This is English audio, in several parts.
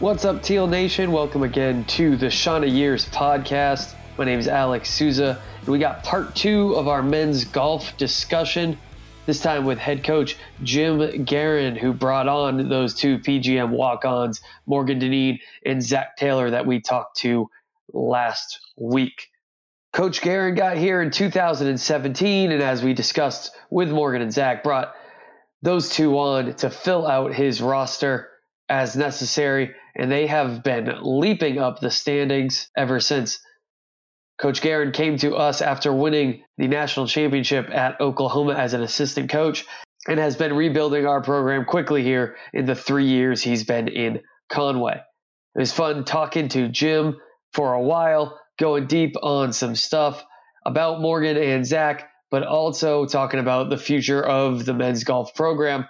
What's up, Teal Nation? Welcome again to the Chanticleers podcast. My name is Alex Souza, and we got part two of our men's golf discussion. This time with head coach Jim Garren, who brought on those two PGM walk ons, Morgan Deneen and Zack Taylor, that we talked to last week. Coach Garren got here in 2017, and as we discussed with Morgan and Zack, brought those two on to fill out his roster as necessary and they have been leaping up the standings ever since. Coach Garren came to us after winning the national championship at Oklahoma as an assistant coach and has been rebuilding our program quickly here in the three years he's been in Conway. It was fun talking to Jim for a while, going deep on some stuff about Morgan and Zack, but also talking about the future of the men's golf program,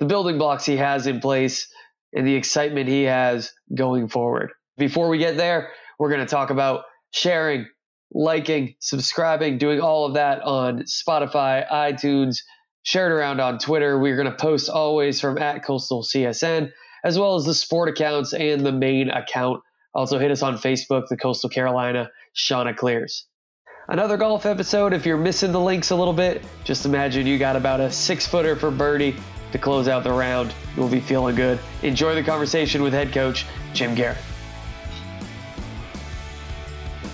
the building blocks he has in place, and the excitement he has going forward. Before we get there, we're going to talk about sharing, liking, subscribing, doing all of that on Spotify, iTunes, share it around on Twitter. We're going to post always from at Coastal CSN, as well as the sport accounts and the main account. Also, hit us on Facebook, the Coastal Carolina Chanticleers. Another golf episode. If you're missing the links a little bit, just imagine you got about a six footer for birdie to close out the round. You'll be feeling good. Enjoy the conversation with head coach Jim Garren.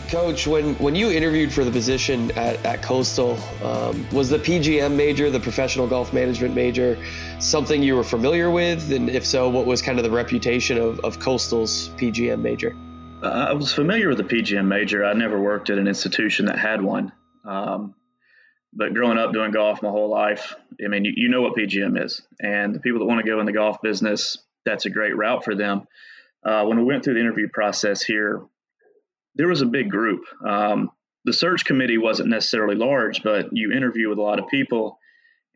Coach, when, when you interviewed for the position at, at Coastal, um, was the PGM major, the professional golf management major, something you were familiar with? And if so, what was kind of the reputation of, of Coastal's PGM major? Uh, I was familiar with the PGM major. I never worked at an institution that had one. Um, but growing up doing golf my whole life, I mean, you, you know what PGM is, and the people that want to go in the golf business, that's a great route for them. Uh, when we went through the interview process here, there was a big group. Um, the search committee wasn't necessarily large, but you interview with a lot of people.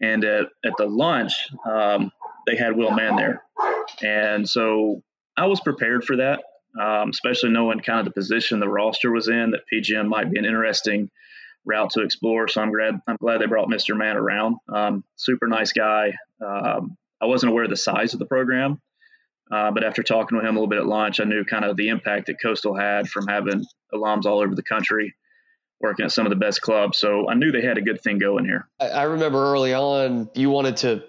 And at, at the lunch, um, they had Will Mann there. And so I was prepared for that, um, especially knowing kind of the position the roster was in, that PGM might be an interesting route to explore. So I'm glad I'm glad they brought Mr. Mann around. Um, super nice guy. Um, I wasn't aware of the size of the program, uh, but after talking with him a little bit at lunch, I knew kind of the impact that Coastal had from having alums all over the country working at some of the best clubs. So I knew they had a good thing going here. I remember early on you wanted to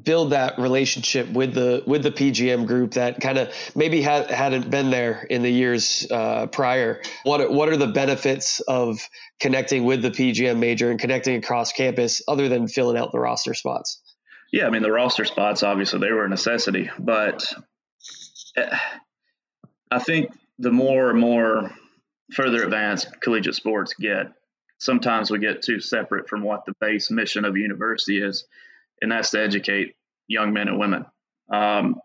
build that relationship with the with the PGM group that kind of maybe had, hadn't been there in the years uh, prior. What what are the benefits of connecting with the PGM major and connecting across campus, other than filling out the roster spots? Yeah, I mean the roster spots obviously they were a necessity, but eh, I think the more and more further advanced collegiate sports get, sometimes we get too separate from what the base mission of a university is and that's to educate young men and women. Um,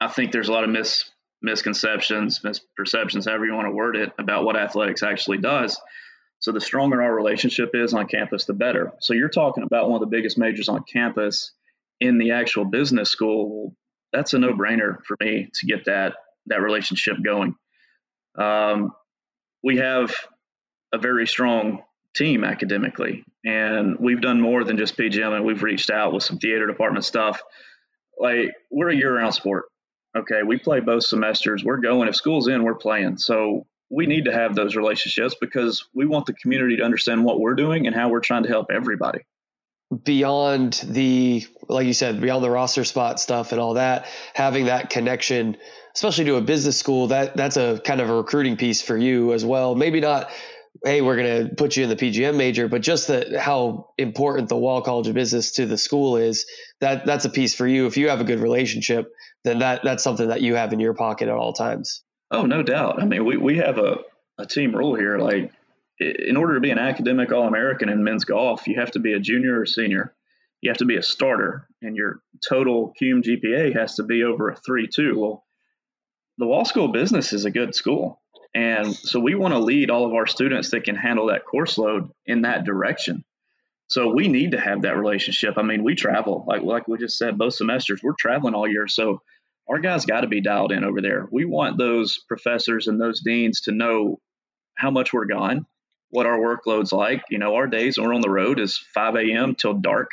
I think there's a lot of mis misconceptions, misperceptions, however you want to word it, about what athletics actually does. So the stronger our relationship is on campus, the better. So you're talking about one of the biggest majors on campus in the actual business school. That's a no-brainer for me to get that that relationship going. Um, we have a very strong team academically. And we've done more than just PGM and we've reached out with some theater department stuff. Like we're a year round sport. Okay. We play both semesters. We're going. If school's in, we're playing. So we need to have those relationships because we want the community to understand what we're doing and how we're trying to help everybody. Beyond the, like you said, beyond the roster spot stuff and all that, having that connection, especially to a business school, that that's a kind of a recruiting piece for you as well. Maybe not hey, we're going to put you in the PGM major, but just the, how important the Wall College of Business to the school is, that that's a piece for you. If you have a good relationship, then that that's something that you have in your pocket at all times. Oh, no doubt. I mean, we, we have a, a team rule here. Like, in order to be an academic All American in men's golf, you have to be a junior or senior. You have to be a starter, and your total cum GPA has to be over a 3 2. Well, the Wall School Business is a good school And so we want to lead all of our students that can handle that course load in that direction. So we need to have that relationship. I mean, we travel like like we just said, both semesters we're traveling all year. So our guys got to be dialed in over there. We want those professors and those deans to know how much we're gone, what our workload's like. You know, our days when we're on the road is 5 a.m. till dark.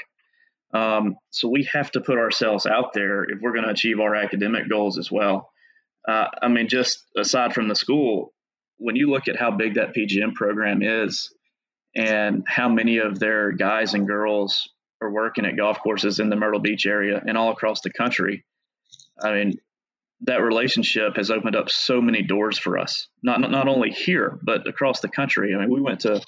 Um, so we have to put ourselves out there if we're going to achieve our academic goals as well. Uh, I mean, just aside from the school, when you look at how big that PGM program is and how many of their guys and girls are working at golf courses in the Myrtle Beach area and all across the country, I mean, that relationship has opened up so many doors for us. Not not only here, but across the country. I mean, we went to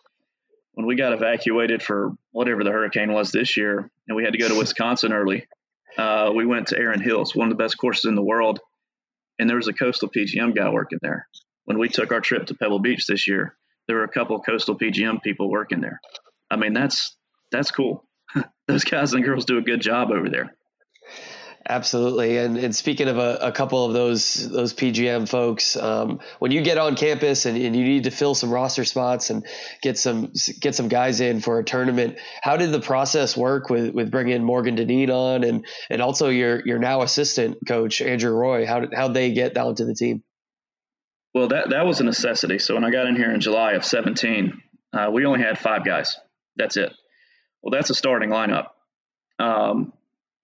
when we got evacuated for whatever the hurricane was this year, and we had to go to Wisconsin early. Uh, we went to Erin Hills, one of the best courses in the world, and there was a coastal PGM guy working there. When we took our trip to Pebble Beach this year, there were a couple coastal PGM people working there. I mean, that's that's cool. Those guys and girls do a good job over there. Absolutely, and and speaking of a, a couple of those those PGM folks, um, when you get on campus and, and you need to fill some roster spots and get some get some guys in for a tournament, how did the process work with with bringing Morgan Deneen on and and also your your now assistant coach Andrew Roy? How did how they get down to the team? Well, that that was a necessity. So when I got in here in July of 17, uh, we only had five guys. That's it. Well, that's a starting lineup. Um,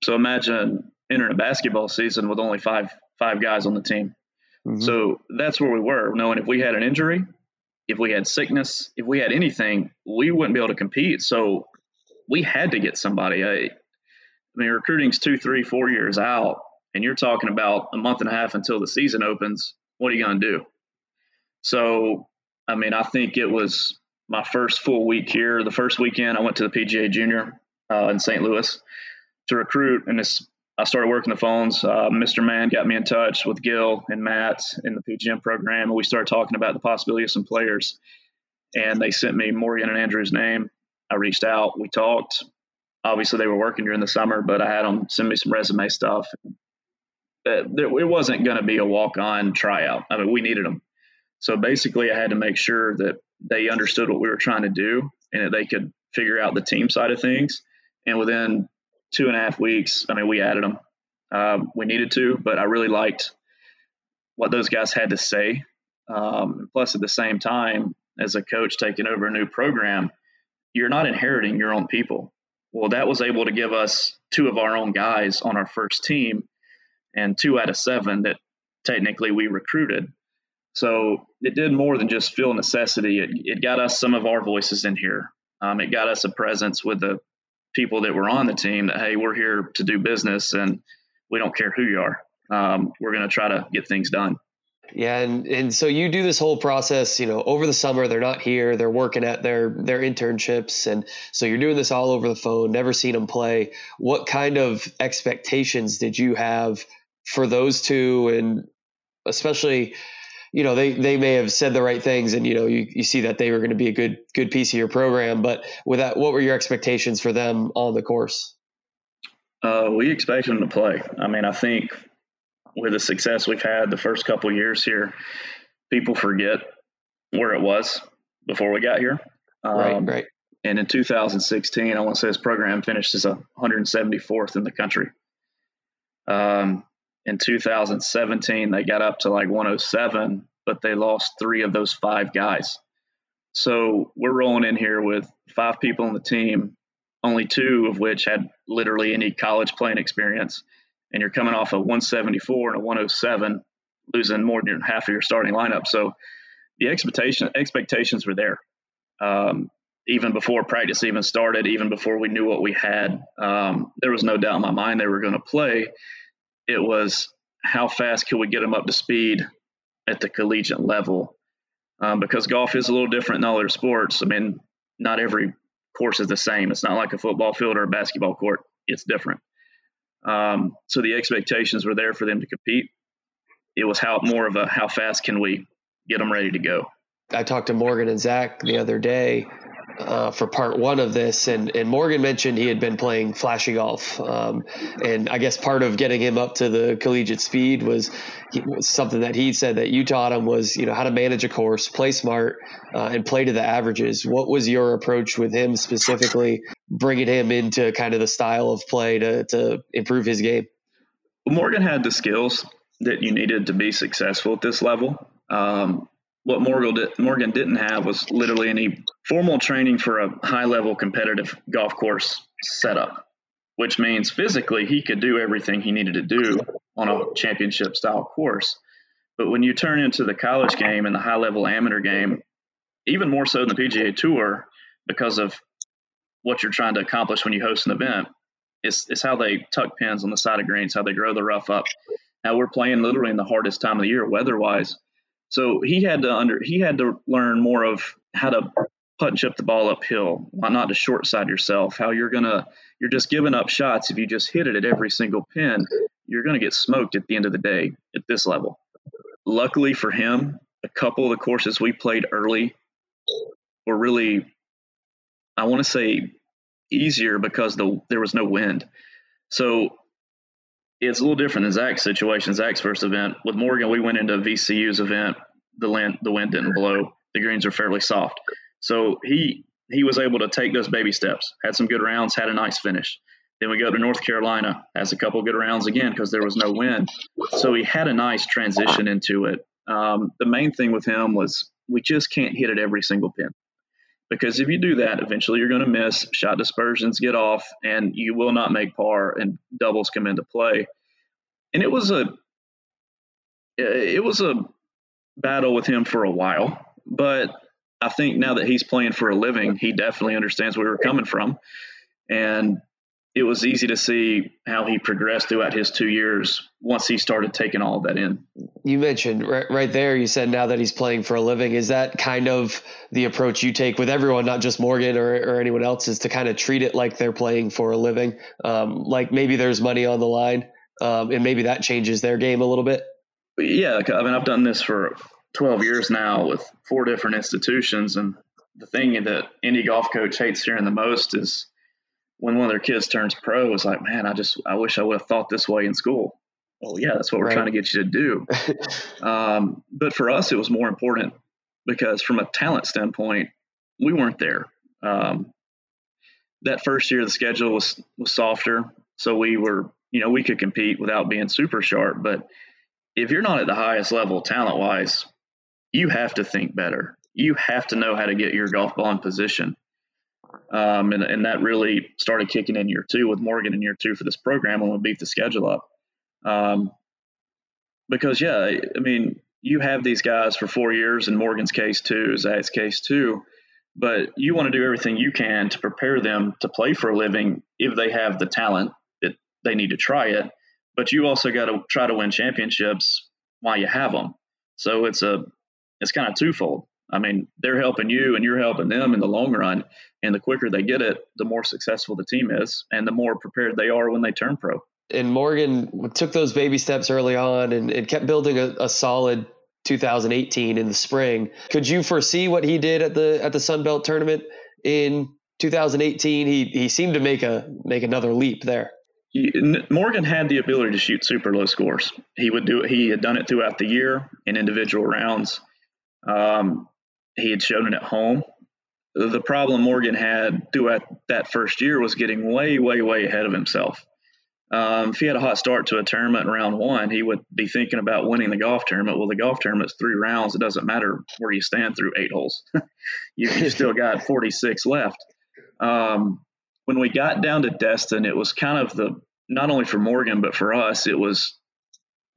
so imagine entering a basketball season with only five five guys on the team. Mm-hmm. So that's where we were, knowing if we had an injury, if we had sickness, if we had anything, we wouldn't be able to compete. So we had to get somebody. I, I mean, recruiting's two, three, four years out, and you're talking about a month and a half until the season opens. What are you going to do? So, I mean, I think it was my first full week here. The first weekend, I went to the PGA Junior uh, in St. Louis to recruit, and it's I started working the phones. Uh, Mr. Mann got me in touch with Gil and Matt in the PGM program, and we started talking about the possibility of some players. And they sent me Morgan and Andrew's name. I reached out. We talked. Obviously, they were working during the summer, but I had them send me some resume stuff. Uh, it wasn't going to be a walk-on tryout. I mean, we needed them. So basically, I had to make sure that they understood what we were trying to do and that they could figure out the team side of things. And within two and a half weeks, I mean, we added them. Um, we needed to, but I really liked what those guys had to say. Um, plus, at the same time, as a coach taking over a new program, you're not inheriting your own people. Well, that was able to give us two of our own guys on our first team and two out of seven that technically we recruited. So it did more than just fill necessity. It, it got us some of our voices in here. Um, it got us a presence with the people that were on the team that hey, we're here to do business and we don't care who you are. Um, we're going to try to get things done. Yeah, and and so you do this whole process, you know, over the summer. They're not here; they're working at their their internships, and so you're doing this all over the phone. Never seen them play. What kind of expectations did you have for those two, and especially you know they they may have said the right things and you know you, you see that they were going to be a good good piece of your program but with that what were your expectations for them on the course? Uh, we expect them to play. I mean i think with the success we've had the first couple years here people forget where it was before we got here. Um, right. right and in 2016 i want to say this program finished as a 174th in the country. Um, in 2017 they got up to like 107 but they lost three of those five guys. So we're rolling in here with five people on the team only two of which had literally any college playing experience and you're coming off a 174 and a 107 losing more than half of your starting lineup. So the expectation expectations were there um, even before practice even started even before we knew what we had. Um, there was no doubt in my mind they were going to play it was how fast can we get them up to speed at the collegiate level? Um, because golf is a little different than other sports. I mean, not every course is the same. It's not like a football field or a basketball court. It's different. Um, so the expectations were there for them to compete. It was how more of a how fast can we get them ready to go. I talked to Morgan and Zack the other day, uh, for part one of this, and, and Morgan mentioned he had been playing flashy golf, um, and I guess part of getting him up to the collegiate speed was, he, was, something that he said that you taught him was you know how to manage a course, play smart, uh, and play to the averages. What was your approach with him specifically, bringing him into kind of the style of play to to improve his game? Morgan had the skills that you needed to be successful at this level. Um, what Morgan, did, Morgan didn't have was literally any formal training for a high level competitive golf course setup, which means physically he could do everything he needed to do on a championship style course. But when you turn into the college game and the high level amateur game, even more so than the PGA Tour, because of what you're trying to accomplish when you host an event, is, is how they tuck pins on the side of greens, how they grow the rough up. Now we're playing literally in the hardest time of the year weather wise so he had to under he had to learn more of how to putt and chip the ball uphill, not to short side yourself, how you're gonna you're just giving up shots if you just hit it at every single pin, you're gonna get smoked at the end of the day at this level. Luckily for him, a couple of the courses we played early were really I want to say easier because the there was no wind. So it's a little different than Zack's situation. Zack's first event with Morgan, we went into VCU's event. The land, the wind didn't blow. The greens are fairly soft, so he he was able to take those baby steps. Had some good rounds. Had a nice finish. Then we go to North Carolina. Has a couple good rounds again because there was no wind. So he had a nice transition into it. Um, the main thing with him was we just can't hit it every single pin because if you do that, eventually you're going to miss. Shot dispersions get off, and you will not make par, and doubles come into play. And it was a eh, it was a battle with him for a while, but I think now that he's playing for a living, he definitely understands where we're coming from, and it was easy to see how he progressed throughout his two years once he started taking all of that in. You mentioned right, right there, you said now that he's playing for a living, is that kind of the approach you take with everyone, not just Morgan or, or anyone else, is to kind of treat it like they're playing for a living? Um, like maybe there's money on the line um, and maybe that changes their game a little bit? Yeah. I mean, I've done this for 12 years now with four different institutions. And the thing that any golf coach hates hearing the most is when one of their kids turns pro, it's like, man, I just I wish I would have thought this way in school. Well, yeah, that's what we're right. trying to get you to do. um, but for us, it was more important because from a talent standpoint, we weren't there. Um, that first year, the schedule was was softer, so we were, you know, we could compete without being super sharp. But if you're not at the highest level talent wise, you have to think better. You have to know how to get your golf ball in position. Um, and, and that really started kicking in year two with Morgan in year two for this program when we beat the schedule up. Um, because, yeah, I mean, you have these guys for four years in Morgan's case too, Zack's case too, but you want to do everything you can to prepare them to play for a living if they have the talent that they need to try it. But you also got to try to win championships while you have them. So it's a it's kind of twofold. I mean, they're helping you and you're helping them in the long run. And the quicker they get it, the more successful the team is and the more prepared they are when they turn pro. And Morgan took those baby steps early on and, and kept building a, a solid 2018 in the spring. Could you foresee what he did at the at the Sun Belt tournament in 2018? He he seemed to make a make another leap there. Morgan had the ability to shoot super low scores. He would do. He had done it throughout the year in individual rounds. Um, he had shown it at home. The problem Morgan had throughout that first year was getting way, way, way ahead of himself. Um, if he had a hot start to a tournament in round one, he would be thinking about winning the golf tournament. Well, the golf tournament's three rounds. It doesn't matter where you stand through eight holes. you, you still got 46 left. Um, when we got down to Destin, it was kind of the, not only for Morgan, but for us, it was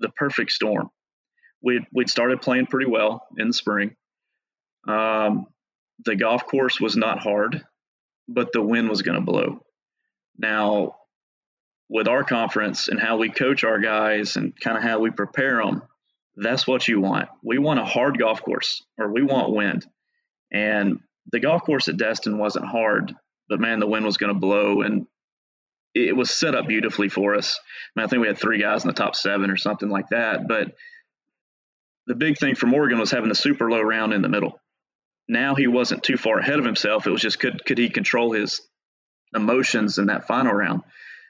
the perfect storm. We'd, we'd started playing pretty well in the spring. Um, the golf course was not hard, but the wind was going to blow. Now, with our conference and how we coach our guys and kind of how we prepare them, that's what you want. We want a hard golf course or we want wind. And the golf course at Destin wasn't hard, but man, the wind was going to blow and it was set up beautifully for us. I, mean, I think we had three guys in the top seven or something like that. But the big thing for Morgan was having the super low round in the middle. Now he wasn't too far ahead of himself. It was just could could he control his emotions in that final round?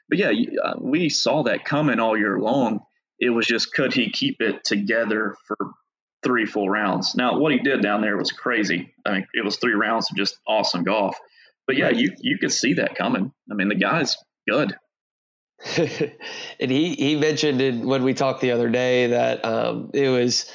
But yeah, uh, we saw that coming all year long. It was just could he keep it together for three full rounds? Now, what he did down there was crazy. I mean, it was three rounds of just awesome golf. But yeah, you you could see that coming. I mean, the guy's good. and he he mentioned in, when we talked the other day that um, it was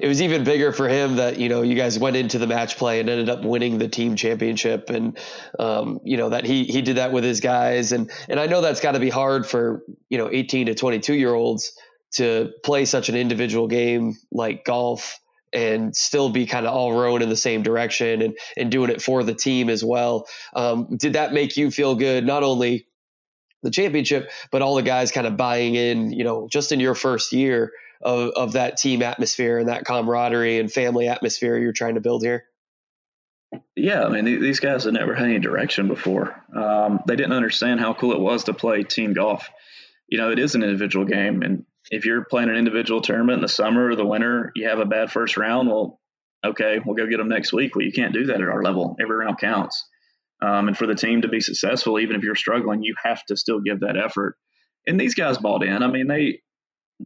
it was even bigger for him that you know you guys went into the match play and ended up winning the team championship and um, you know that he he did that with his guys and and I know that's got to be hard for you know 18 to 22 year olds to play such an individual game like golf and still be kind of all rowing in the same direction and and doing it for the team as well. Um, did that make you feel good? Not only the championship, but all the guys kind of buying in, you know, just in your first year of, of that team atmosphere and that camaraderie and family atmosphere you're trying to build here? Yeah, I mean, these guys had never had any direction before. Um, they didn't understand how cool it was to play team golf. You know, it is an individual game. And if you're playing an individual tournament in the summer or the winter, you have a bad first round, well, okay, we'll go get them next week. Well, you can't do that at our level. Every round counts. Um, and for the team to be successful, even if you're struggling, you have to still give that effort. And these guys bought in. I mean, they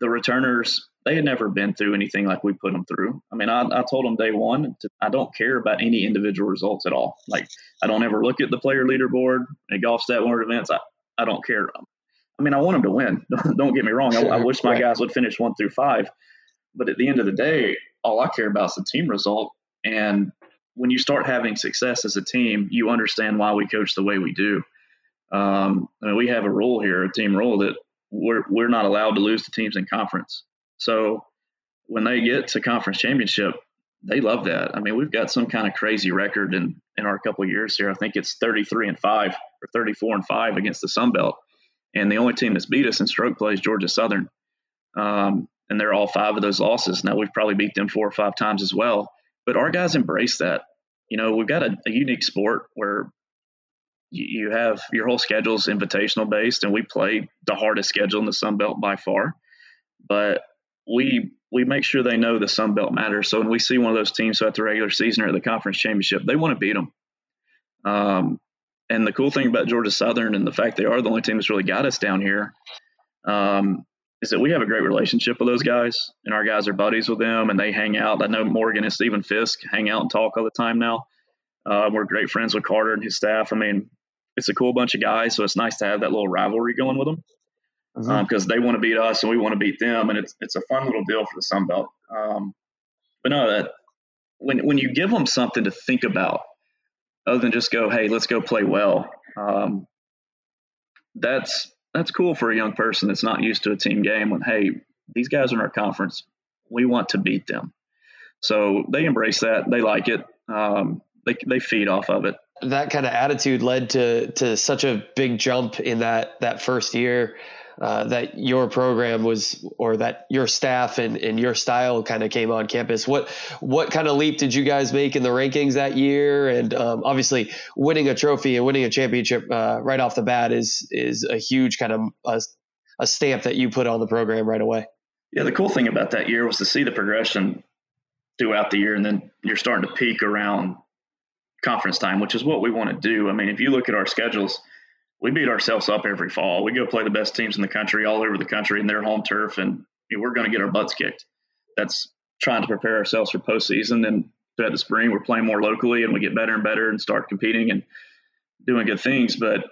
the returners they had never been through anything like we put them through. I mean, I, I told them day one, to, I don't care about any individual results at all. Like, I don't ever look at the player leaderboard at golf stat world events. I, I don't care. I mean, I want them to win. don't get me wrong. I, I wish my guys would finish one through five. But at the end of the day, all I care about is the team result. And when you start having success as a team, you understand why we coach the way we do. Um, I mean, we have a rule here, a team rule that we're we're not allowed to lose to teams in conference. So when they get to conference championship, they love that. I mean, we've got some kind of crazy record in in our couple years here. I think it's 33 and five or 34 and five against the Sun Belt, and the only team that's beat us in stroke play is Georgia Southern, um, and they're all five of those losses. Now we've probably beat them four or five times as well, but our guys embrace that. You know, we've got a, a unique sport where you have your whole schedule is invitational based, and we play the hardest schedule in the Sun Belt by far. But we we make sure they know the Sun Belt matters. So when we see one of those teams at the regular season or at the conference championship, they want to beat them. Um, and the cool thing about Georgia Southern and the fact they are the only team that's really got us down here um, is that we have a great relationship with those guys, and our guys are buddies with them, and they hang out. I know Morgan and Stephen Fisk hang out and talk all the time now. Uh, we're great friends with Carter and his staff. I mean, it's a cool bunch of guys, so it's nice to have that little rivalry going with them because mm-hmm. um, they want to beat us and we want to beat them, and it's it's a fun little deal for the Sun Belt. Um, but no, that when when you give them something to think about, other than just go, hey, let's go play well. Um, that's that's cool for a young person that's not used to a team game. When hey, these guys are in our conference, we want to beat them. So they embrace that. They like it. Um, they they feed off of it that kind of attitude led to to such a big jump in that that first year uh, that your program was or that your staff and, and your style kind of came on campus. What what kind of leap did you guys make in the rankings that year? And um, obviously winning a trophy and winning a championship uh, right off the bat is is a huge kind of a, a stamp that you put on the program right away. Yeah the cool thing about that year was to see the progression throughout the year and then you're starting to peak around conference time, which is what we want to do. I mean, if you look at our schedules, we beat ourselves up every fall. We go play the best teams in the country all over the country in their home turf, and we're going to get our butts kicked. That's trying to prepare ourselves for postseason. And throughout the spring, we're playing more locally, and we get better and better and start competing and doing good things. But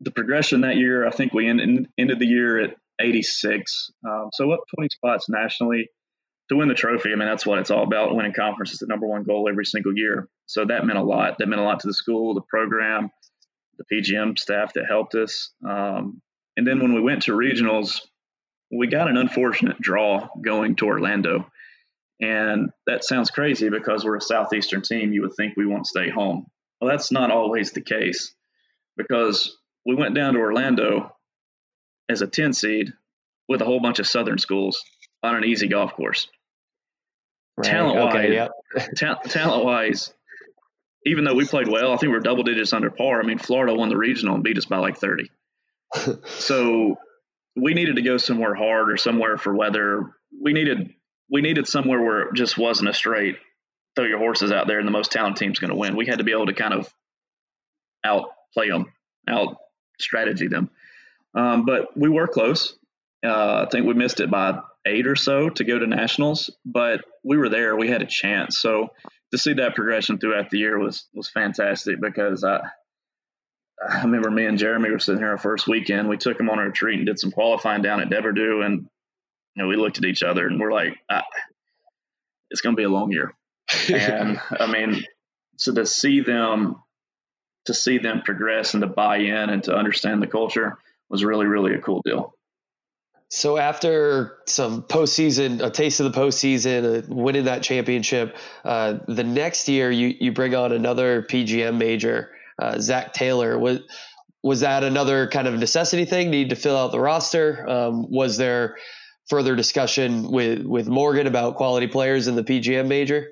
the progression that year, I think we ended, ended the year at 86. Um, so up 20 spots nationally to win the trophy. I mean, that's what it's all about. Winning conference is the number one goal every single year. So that meant a lot. That meant a lot to the school, the program, the PGM staff that helped us. Um, and then when we went to regionals, we got an unfortunate draw going to Orlando. And that sounds crazy because we're a Southeastern team. You would think we want to stay home. Well, that's not always the case because we went down to Orlando as a 10 seed with a whole bunch of Southern schools on an easy golf course. Right. Talent wise, okay, yep. ta- talent wise, even though we played well, I think we are double digits under par. I mean, Florida won the regional and beat us by like 30. so we needed to go somewhere hard or somewhere for weather. We needed we needed somewhere where it just wasn't a straight throw your horses out there and the most talented team's going to win. We had to be able to kind of outplay them, out strategy them. Um, but we were close. Uh, I think we missed it by eight or so to go to nationals, but we were there. We had a chance. So to see that progression throughout the year was was fantastic because I I remember me and Jeremy were sitting here our first weekend. We took him on a retreat and did some qualifying down at Devereux, and you know we looked at each other and we're like, ah, it's going to be a long year. and I mean, so to see them to see them progress and to buy in and to understand the culture was really really a cool deal. So after some postseason, a taste of the postseason, uh, winning that championship, uh, the next year you you bring on another PGM major, uh, Zack Taylor. Was was that another kind of necessity thing? Need to fill out the roster? Um, was there further discussion with with Morgan about quality players in the PGM major?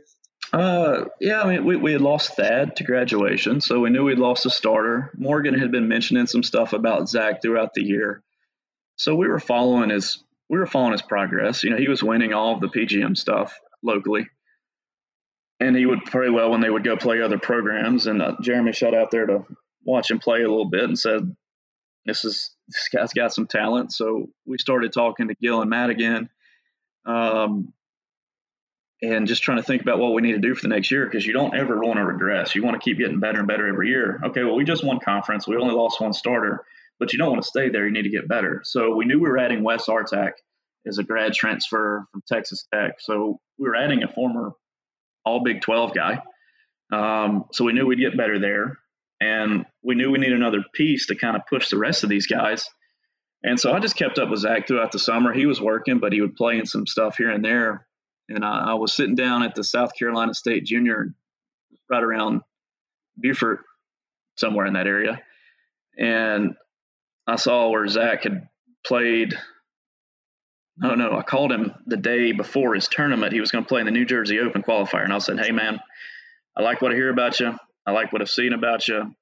Uh, yeah, I mean, we, we had lost Thad to graduation, so we knew we'd lost a starter. Morgan had been mentioning some stuff about Zack throughout the year. So we were following his we were following his progress. You know, he was winning all of the PGM stuff locally, and he would play well when they would go play other programs. And uh, Jeremy shot out there to watch him play a little bit and said, "This is this guy's got some talent." So we started talking to Gil and Matt again, um, and just trying to think about what we need to do for the next year because you don't ever want to regress. You want to keep getting better and better every year. Okay, well, we just won conference. We only lost one starter but you don't want to stay there. You need to get better. So we knew we were adding Wes Artak as a grad transfer from Texas Tech. So we were adding a former All Big 12 guy. Um, so we knew we'd get better there. And we knew we need another piece to kind of push the rest of these guys. And so I just kept up with Zack throughout the summer. He was working, but he would play in some stuff here and there. And I, I was sitting down at the South Carolina State Junior right around Beaufort, somewhere in that area. And I saw where Zack had played. Oh no, I called him the day before his tournament. He was going to play in the New Jersey Open qualifier, and I said, "Hey man, I like what I hear about you. I like what I've seen about you.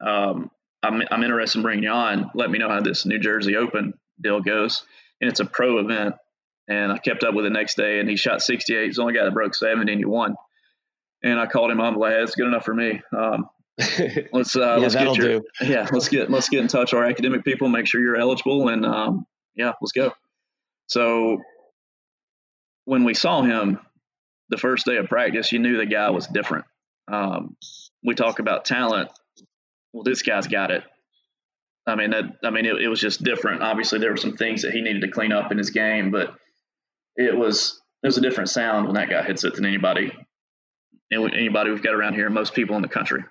Um, I'm, I'm interested in bringing you on. Let me know how this New Jersey Open deal goes. And it's a pro event. And I kept up with it next day, and he shot 68. He's the only guy that broke 70, and he won. And I called him. I'm like, "It's good enough for me." Um, let's uh, yeah, let's get your, do. yeah let's get let's get in touch. With our academic people make sure you're eligible and um, yeah let's go. So when we saw him the first day of practice you knew the guy was different. Um, we talk about talent. Well this guy's got it. I mean that i mean it, it was just different. Obviously there were some things that he needed to clean up in his game but it was it was a different sound when that guy hits it than anybody anybody we've got around here most people in the country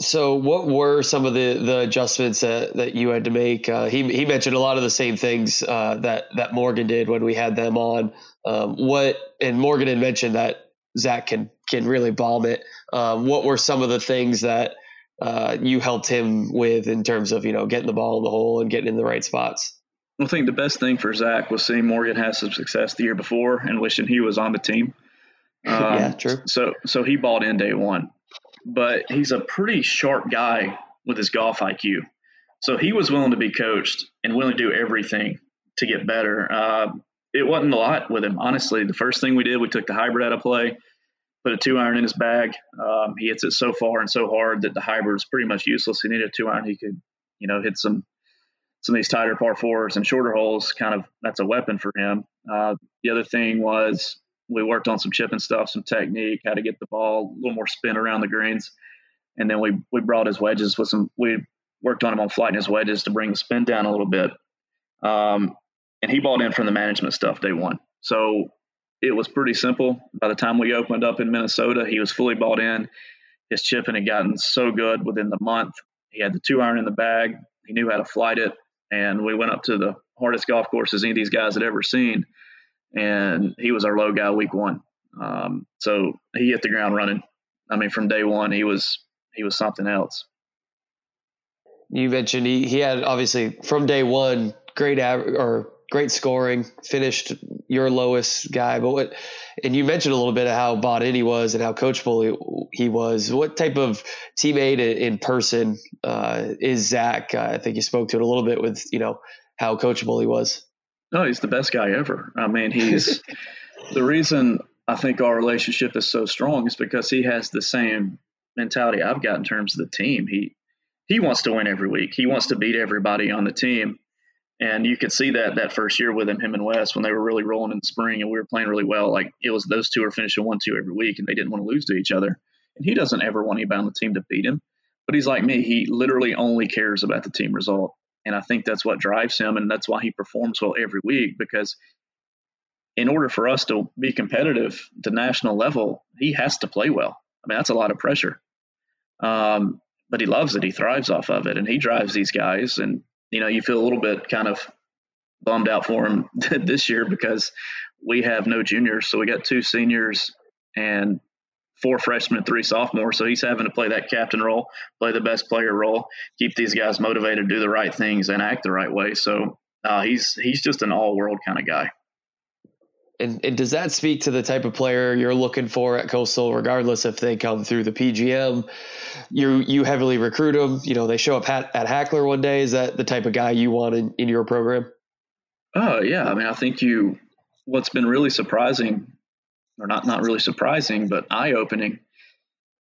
so, what were some of the, the adjustments that, that you had to make? Uh, he, he mentioned a lot of the same things uh, that that Morgan did when we had them on. Um, what and Morgan had mentioned that Zack can can really bomb it. Um, what were some of the things that uh, you helped him with in terms of you know getting the ball in the hole and getting in the right spots? I think the best thing for Zack was seeing Morgan have some success the year before and wishing he was on the team. Um, yeah, true. So so he bought in day one but he's a pretty sharp guy with his golf IQ. So he was willing to be coached and willing to do everything to get better. Uh, it wasn't a lot with him, honestly. The first thing we did, we took the hybrid out of play, put a two iron in his bag. Um, he hits it so far and so hard that the hybrid is pretty much useless. He needed a two iron. He could, you know, hit some some of these tighter par fours and shorter holes. Kind of that's a weapon for him. Uh, the other thing was we worked on some chipping stuff, some technique, how to get the ball a little more spin around the greens, and then we we brought his wedges with some. We worked on him on flighting his wedges to bring the spin down a little bit. Um, and he bought in from the management stuff day one. So it was pretty simple. By the time we opened up in Minnesota, he was fully bought in. His chipping had gotten so good within the month. He had the two iron in the bag. He knew how to flight it. And we went up to the hardest golf courses any of these guys had ever seen and he was our low guy week one. Um, so he hit the ground running. I mean, from day one, he was he was something else. You mentioned he, he had obviously from day one great average or great scoring, finished your lowest guy. But what, and you mentioned a little bit of how bought in he was and how coachable he, he was. What type of teammate in person uh, is Zack? Uh, I think you spoke to it a little bit with you know how coachable he was. No, he's the best guy ever. I mean, he's the reason I think our relationship is so strong is because he has the same mentality I've got in terms of the team. He he wants to win every week. He wants to beat everybody on the team. And you could see that that first year with him, him and Wes, when they were really rolling in the spring and we were playing really well. Like it was those two are finishing one two every week, and they didn't want to lose to each other. And he doesn't ever want anybody on the team to beat him. But he's like me; he literally only cares about the team result. And I think that's what drives him, and that's why he performs well every week. Because in order for us to be competitive the national level, he has to play well. I mean, that's a lot of pressure. Um, but he loves it. He thrives off of it, and he drives these guys. And you know, you feel a little bit kind of bummed out for him this year because we have no juniors, so we got two seniors and four freshmen three sophomores. So he's having to play that captain role, play the best player role, keep these guys motivated, do the right things, and act the right way. So uh, he's he's just an all world kind of guy. And, and, does that speak to the type of player you're looking for at Coastal, regardless if they come through the PGM? You you heavily recruit them. You know they show up at, at Hackler one day. Is that the type of guy you want in, in your program? Oh yeah, I mean I think you. What's been really surprising, or not not really surprising, but eye opening,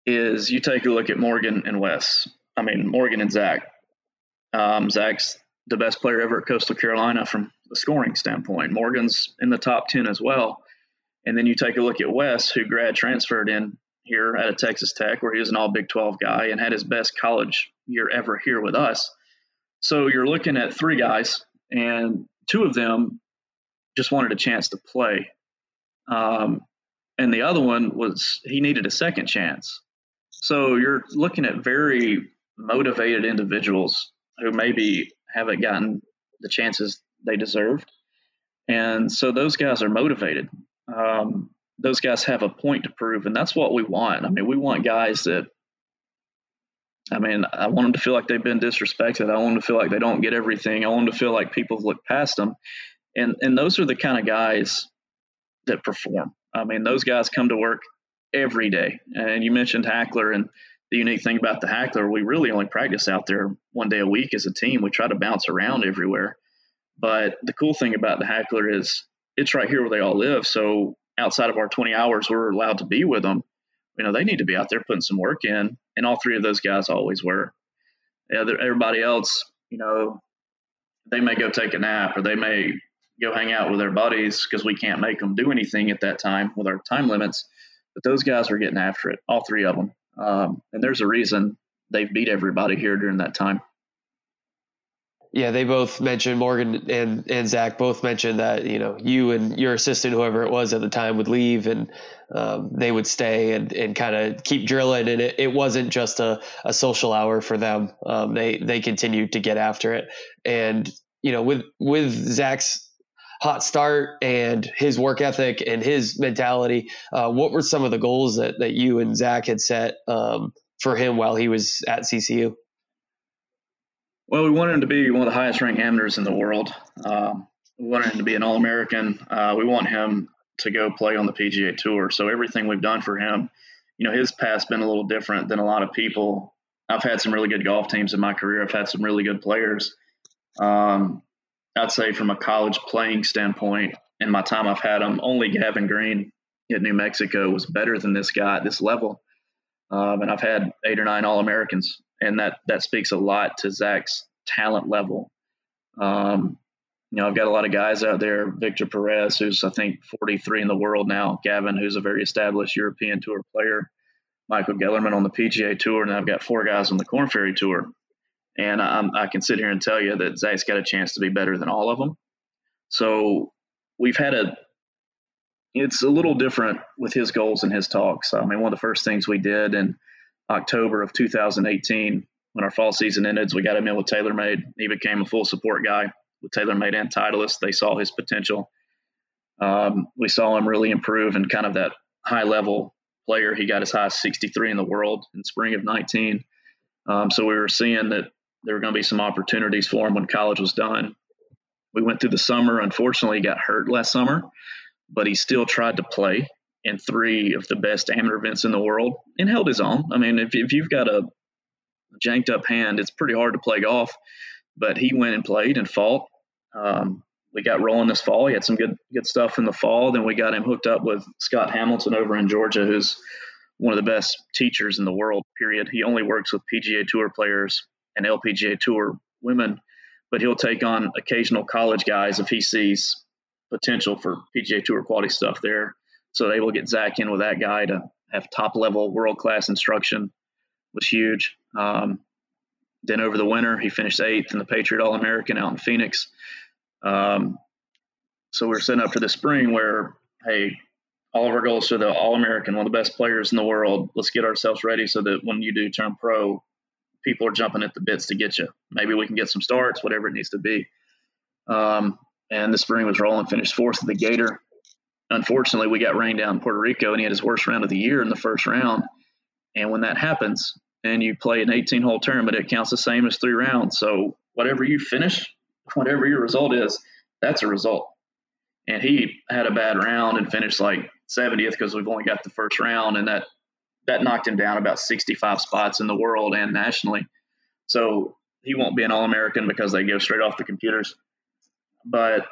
is you take a look at Morgan and Wes. I mean Morgan and Zack. Um, Zack's the best player ever at Coastal Carolina from the scoring standpoint. Morgan's in the top 10 as well. And then you take a look at Wes, who grad transferred in here at a Texas Tech, where he was an all Big 12 guy and had his best college year ever here with us. So you're looking at three guys, and two of them just wanted a chance to play. Um, and the other one was he needed a second chance. So you're looking at very motivated individuals who maybe haven't gotten the chances they deserved. And so those guys are motivated. Um, those guys have a point to prove, and that's what we want. I mean, we want guys that, I mean, I want them to feel like they've been disrespected. I want them to feel like they don't get everything. I want them to feel like people look past them. And, and those are the kind of guys that perform. I mean, those guys come to work every day. And you mentioned Hackler, and the unique thing about the Hackler, we really only practice out there one day a week as a team. We try to bounce around everywhere. But the cool thing about the Hackler is it's right here where they all live. So outside of our 20 hours, we're allowed to be with them. You know, they need to be out there putting some work in, and all three of those guys always were. Yeah, Everybody else, you know, they may go take a nap or they may go hang out with their buddies because we can't make them do anything at that time with our time limits. But those guys were getting after it, all three of them. Um, and there's a reason they've beat everybody here during that time. Yeah, they both mentioned Morgan and and Zack both mentioned that you know you and your assistant, whoever it was at the time, would leave and um, they would stay and, and kind of keep drilling. And it, it wasn't just a, a social hour for them. Um, they they continued to get after it. And you know, with with Zack's hot start and his work ethic and his mentality, uh, what were some of the goals that that you and Zack had set um, for him while he was at CCU? Well, we wanted him to be one of the highest ranked amateurs in the world. Um, we wanted him to be an All American. Uh, we want him to go play on the PGA Tour. So everything we've done for him, you know, his past been a little different than a lot of people. I've had some really good golf teams in my career. I've had some really good players. Um, I'd say from a college playing standpoint, in my time I've had them, only Gavin Green at New Mexico was better than this guy at this level. Um, and I've had eight or nine All Americans and that that speaks a lot to Zack's talent level. Um, you know, I've got a lot of guys out there. Victor Perez, who's I think 43 in the world now. Gavin, who's a very established European Tour player. Michael Gellerman on the PGA Tour, and I've got four guys on the Corn Ferry Tour. And I, I can sit here and tell you that Zack's got a chance to be better than all of them. So we've had a. It's a little different with his goals and his talks. I mean, one of the first things we did, in October of 2018 when our fall season ended. we got him in with TaylorMade. He became a full support guy with TaylorMade and Titleist. They saw his potential. Um, we saw him really improve and kind of that high level player. He got as high as 63 in the world in spring of 19. Um, so we were seeing that there were going to be some opportunities for him when college was done. We went through the summer. Unfortunately, he got hurt last summer, but he still tried to play in three of the best amateur events in the world and held his own. I mean, if, if you've got a janked up hand, it's pretty hard to play golf. But he went and played and fought. Um, we got rolling this fall. He had some good good stuff in the fall. Then we got him hooked up with Scott Hamilton over in Georgia, who's one of the best teachers in the world. Period. He only works with PGA Tour players and LPGA Tour women, but he'll take on occasional college guys if he sees potential for PGA Tour quality stuff there. So they will get Zack in with that guy to have top level world class instruction. Was huge. Um, then over the winter, he finished eighth in the Patriot All American out in Phoenix. Um, so we're setting up for the spring where, hey, all of our goals are the All American, one of the best players in the world. Let's get ourselves ready so that when you do turn pro, people are jumping at the bits to get you. Maybe we can get some starts, whatever it needs to be. Um, and the spring was rolling, finished fourth at the Gator. Unfortunately, we got rained down in Puerto Rico, and he had his worst round of the year in the first round. And when that happens, and you play an 18 hole tournament, it counts the same as three rounds. So whatever you finish, whatever your result is, that's a result. And he had a bad round and finished like 70th because we've only got the first round, and that that knocked him down about 65 spots in the world and nationally. So he won't be an All American because they go straight off the computers. But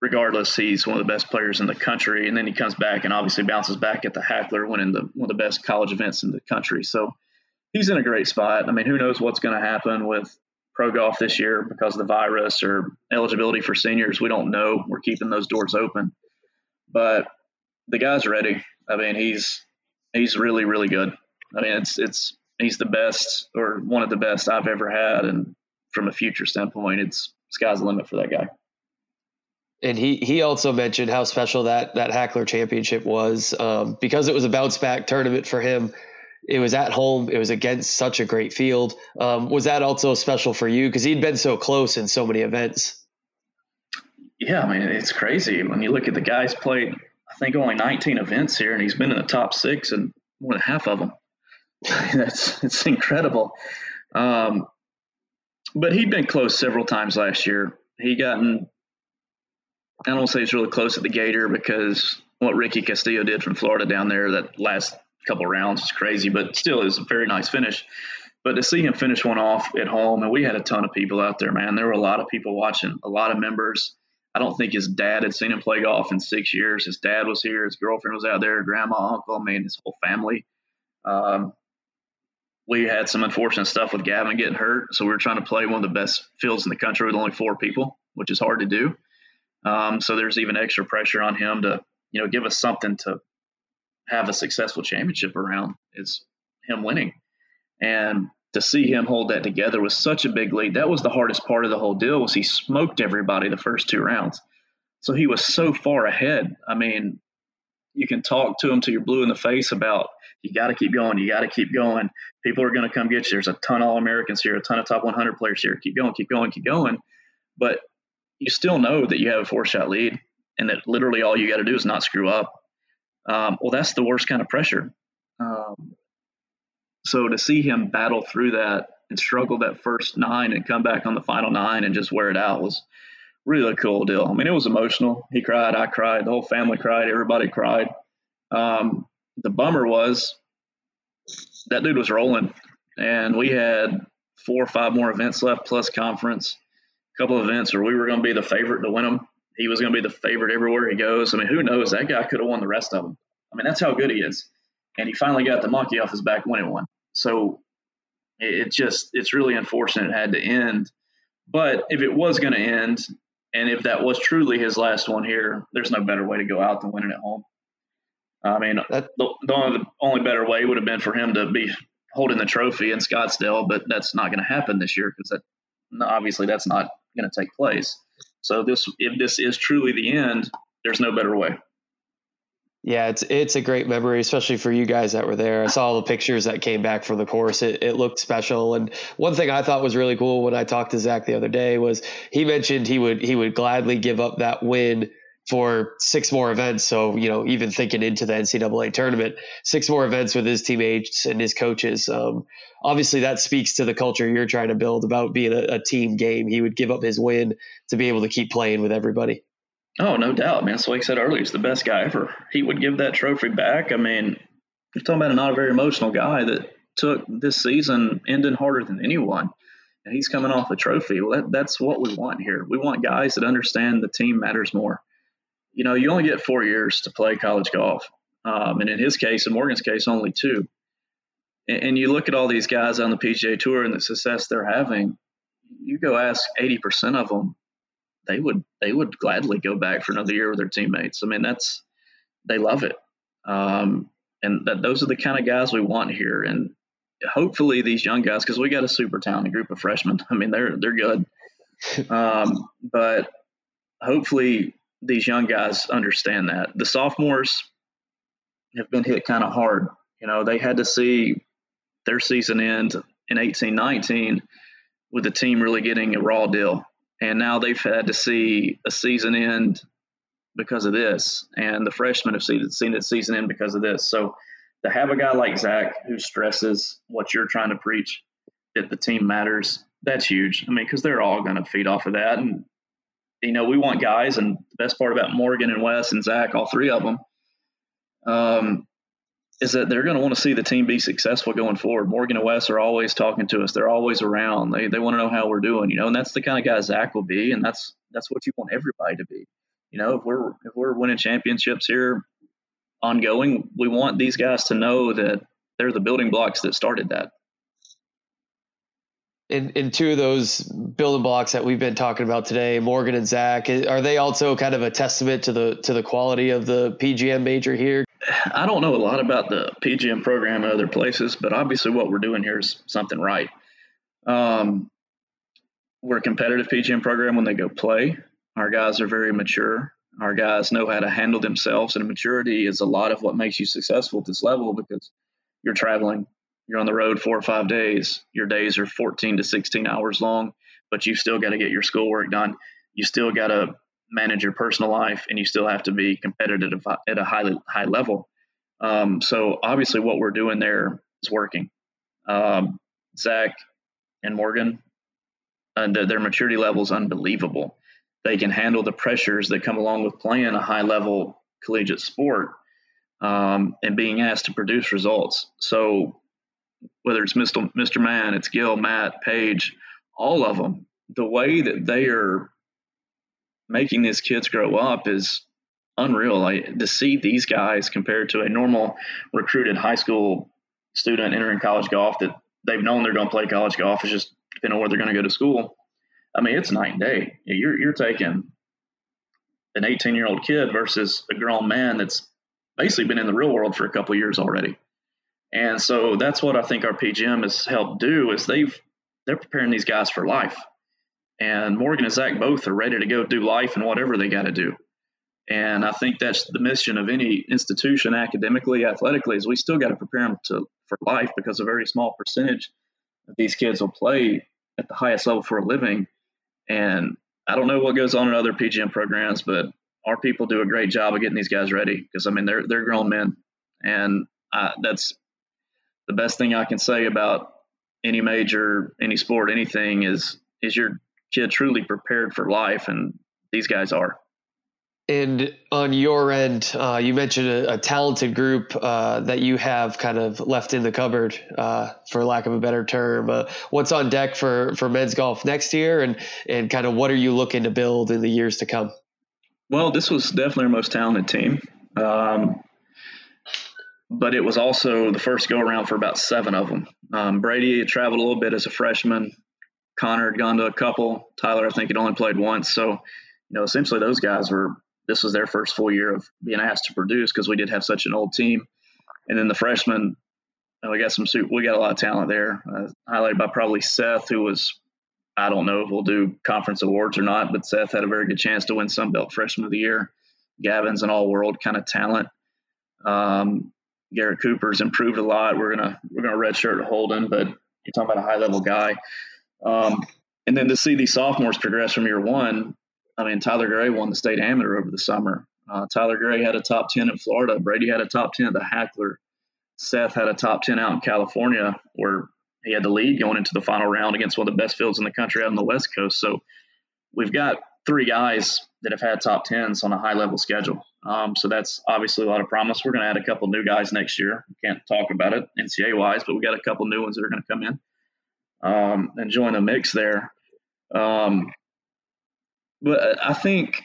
regardless, he's one of the best players in the country. And then he comes back and obviously bounces back at the Hackler, winning the one of the best college events in the country. So he's in a great spot. I mean, who knows what's going to happen with pro golf this year because of the virus or eligibility for seniors? We don't know. We're keeping those doors open. But the guy's ready. I mean, he's he's really really good. I mean, it's it's he's the best or one of the best I've ever had, and from a future standpoint, it's sky's the limit for that guy and he he also mentioned how special that that Hackler Championship was um, because it was a bounce back tournament for him. It was at home. It was against such a great field. Um, was that also special for you because he'd been so close in so many events? Yeah, I mean it's crazy when you look at the guys played. Think only 19 events here, and he's been in the top six and more than half of them. That's it's incredible. Um, but he'd been close several times last year. He gotten I don't say he's really close at the Gator because what Ricky Castillo did from Florida down there that last couple rounds was crazy, but still is a very nice finish. But to see him finish one off at home, and we had a ton of people out there, man. There were a lot of people watching, a lot of members. I don't think his dad had seen him play golf in six years. His dad was here, his girlfriend was out there, grandma, uncle, I mean, his whole family. Um, we had some unfortunate stuff with Gavin getting hurt, so we were trying to play one of the best fields in the country with only four people, which is hard to do. Um, so there's even extra pressure on him to, you know, give us something to have a successful championship around is him winning. And to see him hold that together was such a big lead. That was the hardest part of the whole deal was he smoked everybody the first two rounds. So he was so far ahead. I mean, you can talk to him till you're blue in the face about you got to keep going, you got to keep going. People are going to come get you. There's a ton of All Americans here, a ton of top 100 players here. Keep going, keep going, keep going. But you still know that you have a four shot lead and that literally all you got to do is not screw up. Um, well, that's the worst kind of pressure. Um, so to see him battle through that and struggle that first nine and come back on the final nine and just wear it out was really a cool deal. I mean, it was emotional. He cried, I cried, the whole family cried, everybody cried. Um, the bummer was that dude was rolling, and we had four or five more events left plus conference a couple of events where we were going to be the favorite to win them. He was going to be the favorite everywhere he goes. I mean, who knows? That guy could have won the rest of them. I mean, that's how good he is. And he finally got the monkey off his back when it won. So it just, it's really unfortunate it had to end. But if it was going to end, and if that was truly his last one here, there's no better way to go out than winning at home. I mean, the, the, only, the only better way would have been for him to be holding the trophy in Scottsdale, but that's not going to happen this year because that obviously that's not going to take place. So this, if this is truly the end, there's no better way. Yeah, it's it's a great memory, especially for you guys that were there. I saw all the pictures that came back from the course. It, it looked special. And one thing I thought was really cool when I talked to Zack the other day was he mentioned he would he would gladly give up that win for six more events. So, you know, even thinking into the NCAA tournament, six more events with his teammates and his coaches. Um, obviously, that speaks to the culture you're trying to build about being a, a, team game. He would give up his win to be able to keep playing with everybody. Oh, no doubt, man. So, like I said earlier, he's the best guy ever. He would give that trophy back. I mean, you're talking about a not a very emotional guy that took this season ending harder than anyone. and he's coming off a trophy. Well, that, that's what we want here. We want guys that understand the team matters more. You know, you only get four years to play college golf, um, and in his case, in Morgan's case, only two. And, and you look at all these guys on the PGA Tour and the success they're having. You go ask eighty percent of them, they would they would gladly go back for another year with their teammates. I mean, that's they love it. Um, and that those are the kind of guys we want here. And hopefully these young guys, because we got a super talented group of freshmen. I mean, they're they're good. Um, but hopefully these young guys understand that the sophomores have been hit kind of hard. You know, they had to see their season end in eighteen nineteen with the team really getting a raw deal. And now they've had to see a season end because of this, and the freshmen have seen, seen it season end because of this. So to have a guy like Zack who stresses what you're trying to preach, that the team matters, that's huge. I mean, because they're all going to feed off of that, and you know we want guys. And the best part about Morgan and Wes and Zack, all three of them, um, is that they're going to want to see the team be successful going forward. Morgan and Wes are always talking to us. They're always around. They they want to know how we're doing, you know, and that's the kind of guy Zack will be, and that's that's what you want everybody to be you know, if we're if we're winning championships here ongoing, we want these guys to know that they're the building blocks that started that. In, in two of those building blocks that we've been talking about today, Morgan and Zack, are they also kind of a testament to the to the quality of the PGM major here? I don't know a lot about the PGM program in other places, but obviously what we're doing here is something right. Um, we're a competitive PGM program when they go play. Our guys are very mature. Our guys know how to handle themselves, and maturity is a lot of what makes you successful at this level because you're traveling, you're on the road four or five days. Your days are 14 to 16 hours long, but you've still got to get your schoolwork done. You still got to manage your personal life, and you still have to be competitive at a high high level. Um, so obviously, what we're doing there is working. Um, Zack and Morgan, and uh, their maturity level is unbelievable they can handle the pressures that come along with playing a high level collegiate sport um, and being asked to produce results. So whether it's Mr. Mr. Mann, it's Gil, Matt, Paige, all of them, the way that they are making these kids grow up is unreal. Like to see these guys compared to a normal recruited high school student entering college golf that they've known they're going to play college golf. It's just depending on where they're going to go to school. I mean, it's night and day. You're you're taking an 18 year old kid versus a grown man that's basically been in the real world for a couple years already. And so that's what I think our PGM has helped do is they've they're preparing these guys for life. And Morgan and Zack both are ready to go do life and whatever they got to do. And I think that's the mission of any institution, academically, athletically, is we still got to prepare them to for life because a very small percentage of these kids will play at the highest level for a living. And I don't know what goes on in other PGM programs, but our people do a great job of getting these guys ready because I mean they're they're grown men, and I, that's the best thing I can say about any major, any sport, anything is is your kid truly prepared for life, and these guys are. And on your end, uh, you mentioned a, a talented group uh, that you have kind of left in the cupboard, uh, for lack of a better term. Uh, what's on deck for, for men's golf next year, and and kind of what are you looking to build in the years to come? Well, this was definitely our most talented team, um, but it was also the first go around for about seven of them. Um, Brady traveled a little bit as a freshman. Connor had gone to a couple. Tyler, I think, had only played once. So, you know, essentially those guys were this was their first full year of being asked to produce because we did have such an old team. And then the freshmen, we got some we got a lot of talent there, uh, highlighted by probably Seth, who was I don't know if we'll do conference awards or not, but Seth had a very good chance to win Sun Belt Freshman of the Year. Gavin's an all-world kind of talent. Um, Garrett Cooper's improved a lot. We're gonna we're gonna redshirt Holden, but you're talking about a high-level guy. Um, and then to see these sophomores progress from year one, I mean, Tyler Gray won the state amateur over the summer. Uh, Tyler Gray had a top 10 in Florida. Brady had a top 10 at the Hackler. Seth had a top 10 out in California where he had the lead going into the final round against one of the best fields in the country out on the West Coast. So we've got three guys that have had top 10s on a high level schedule. Um, so that's obviously a lot of promise. We're going to add a couple new guys next year. We can't talk about it NCAA wise, but we got a couple new ones that are going to come in. Um, join the mix there. Um, but I think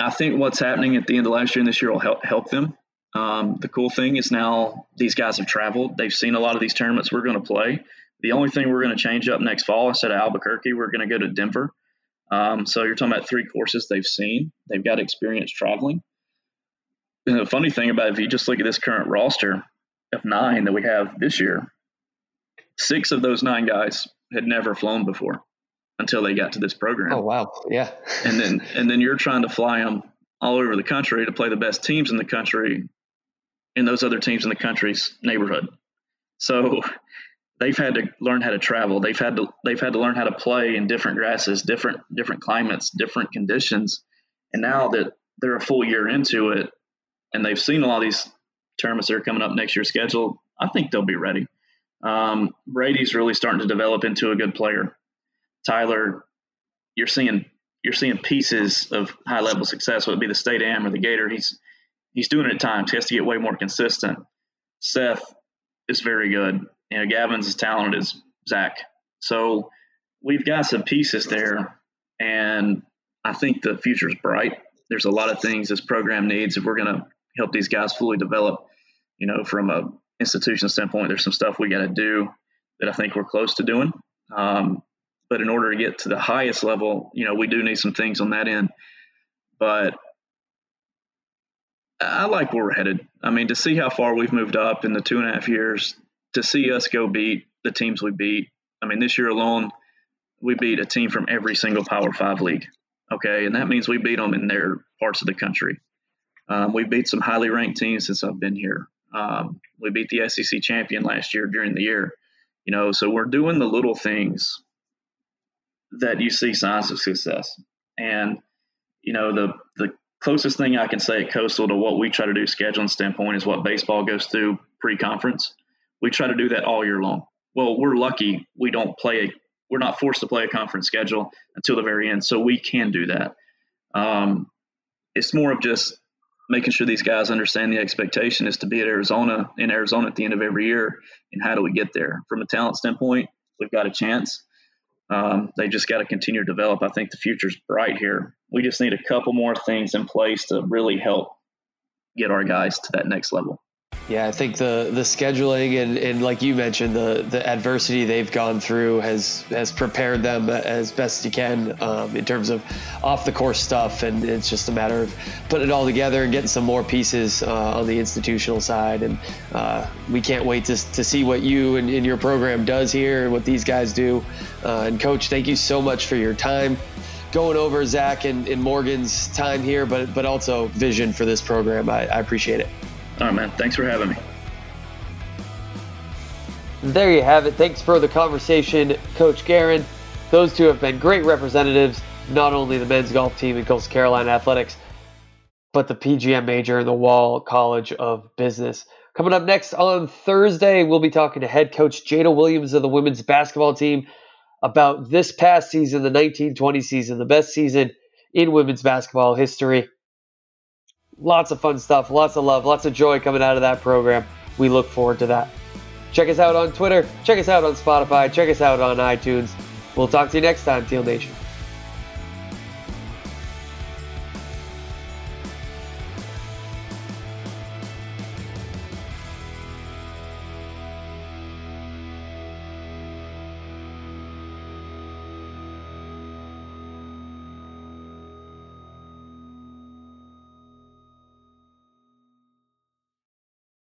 I think what's happening at the end of last year and this year will help help them. Um, the cool thing is now these guys have traveled. They've seen a lot of these tournaments we're going to play. The only thing we're going to change up next fall instead of Albuquerque, we're going to go to Denver. Um, so you're talking about three courses they've seen. They've got experience traveling. And the funny thing about it, if you just look at this current roster of nine that we have this year, six of those nine guys had never flown before until they got to this program. Oh wow, yeah. and then and then you're trying to fly them all over the country to play the best teams in the country in those other teams in the country's neighborhood. So they've had to learn how to travel. They've had to they've had to learn how to play in different grasses, different different climates, different conditions. And now that they're a full year into it and they've seen a lot of these tournaments that are coming up next year scheduled, I think they'll be ready. Um, Brady's really starting to develop into a good player. Tyler, you're seeing you're seeing pieces of high level success, whether it be the state am or the Gator. He's he's doing it at times. He has to get way more consistent. Seth is very good. You know, Gavin's as talented as Zack. So we've got some pieces there, and I think the future is bright. There's a lot of things this program needs if we're going to help these guys fully develop. You know, from a institution standpoint, there's some stuff we got to do that I think we're close to doing. Um, but in order to get to the highest level, you know, we do need some things on that end. But I like where we're headed. I mean, to see how far we've moved up in the two and a half years, to see us go beat the teams we beat. I mean, this year alone, we beat a team from every single Power Five league. Okay, and that means we beat them in their parts of the country. Um, we beat some highly ranked teams since I've been here. Um, we beat the SEC champion last year during the year. You know, so we're doing the little things that you see signs of success. And you know, the the closest thing I can say at Coastal to what we try to do scheduling standpoint is what baseball goes through pre-conference. We try to do that all year long. Well, we're lucky we don't play. We're not forced to play a conference schedule until the very end, so we can do that. Um, it's more of just making sure these guys understand the expectation is to be at Arizona in Arizona at the end of every year, and how do we get there? From a talent standpoint, we've got a chance. Um, they just got to continue to develop. I think the future's bright here. We just need a couple more things in place to really help get our guys to that next level. Yeah, I think the the scheduling and, and like you mentioned, the the adversity they've gone through has has prepared them as best you can um, in terms of off the course stuff, and it's just a matter of putting it all together and getting some more pieces uh, on the institutional side. And uh, we can't wait to, to see what you and, and, your program does here and what these guys do. Uh, and coach, thank you so much for your time going over Zack and, and Morgan's time here, but but also vision for this program. I, I appreciate it. All right, man. Thanks for having me. There you have it. Thanks for the conversation, Coach Garren. Those two have been great representatives, not only the men's golf team in Coastal Carolina Athletics, but the PGM major and the Wall College of Business. Coming up next on Thursday, we'll be talking to head coach Jaida Williams of the women's basketball team about this past season, the 1920 season, the best season in women's basketball history. Lots of fun stuff, lots of love, lots of joy coming out of that program. We look forward to that. Check us out on Twitter, check us out on Spotify, check us out on iTunes. We'll talk to you next time, Teal Nation.